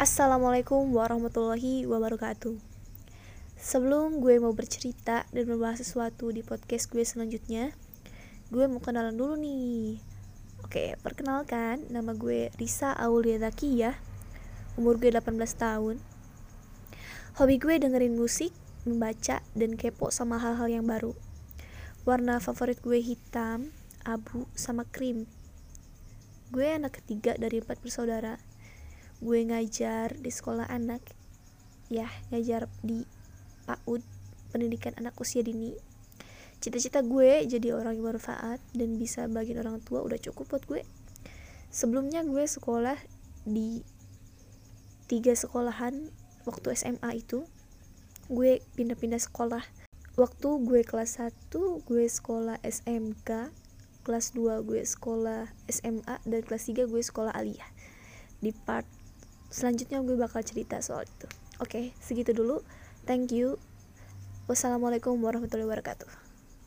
Assalamualaikum warahmatullahi wabarakatuh. Sebelum gue mau bercerita dan membahas sesuatu di podcast gue selanjutnya Gue mau kenalan dulu nih. Oke, perkenalkan nama gue Risa Aulia ya Umur gue 18 tahun. Hobi gue dengerin musik, membaca, dan kepo sama hal-hal yang baru. Warna favorit gue hitam, abu, sama krim. Gue anak ketiga dari empat bersaudara gue ngajar di sekolah anak ya ngajar di PAUD pendidikan anak usia dini. Cita-cita gue jadi orang yang bermanfaat dan bisa bagian orang tua udah cukup buat gue. Sebelumnya gue sekolah di tiga sekolahan waktu SMA itu. Gue pindah-pindah sekolah. Waktu gue kelas 1 gue sekolah SMK kelas 2 gue sekolah SMA dan kelas 3 gue sekolah aliyah. Di part selanjutnya gue bakal cerita soal itu. Oke segitu dulu. Thank you. Wassalamualaikum warahmatullahi wabarakatuh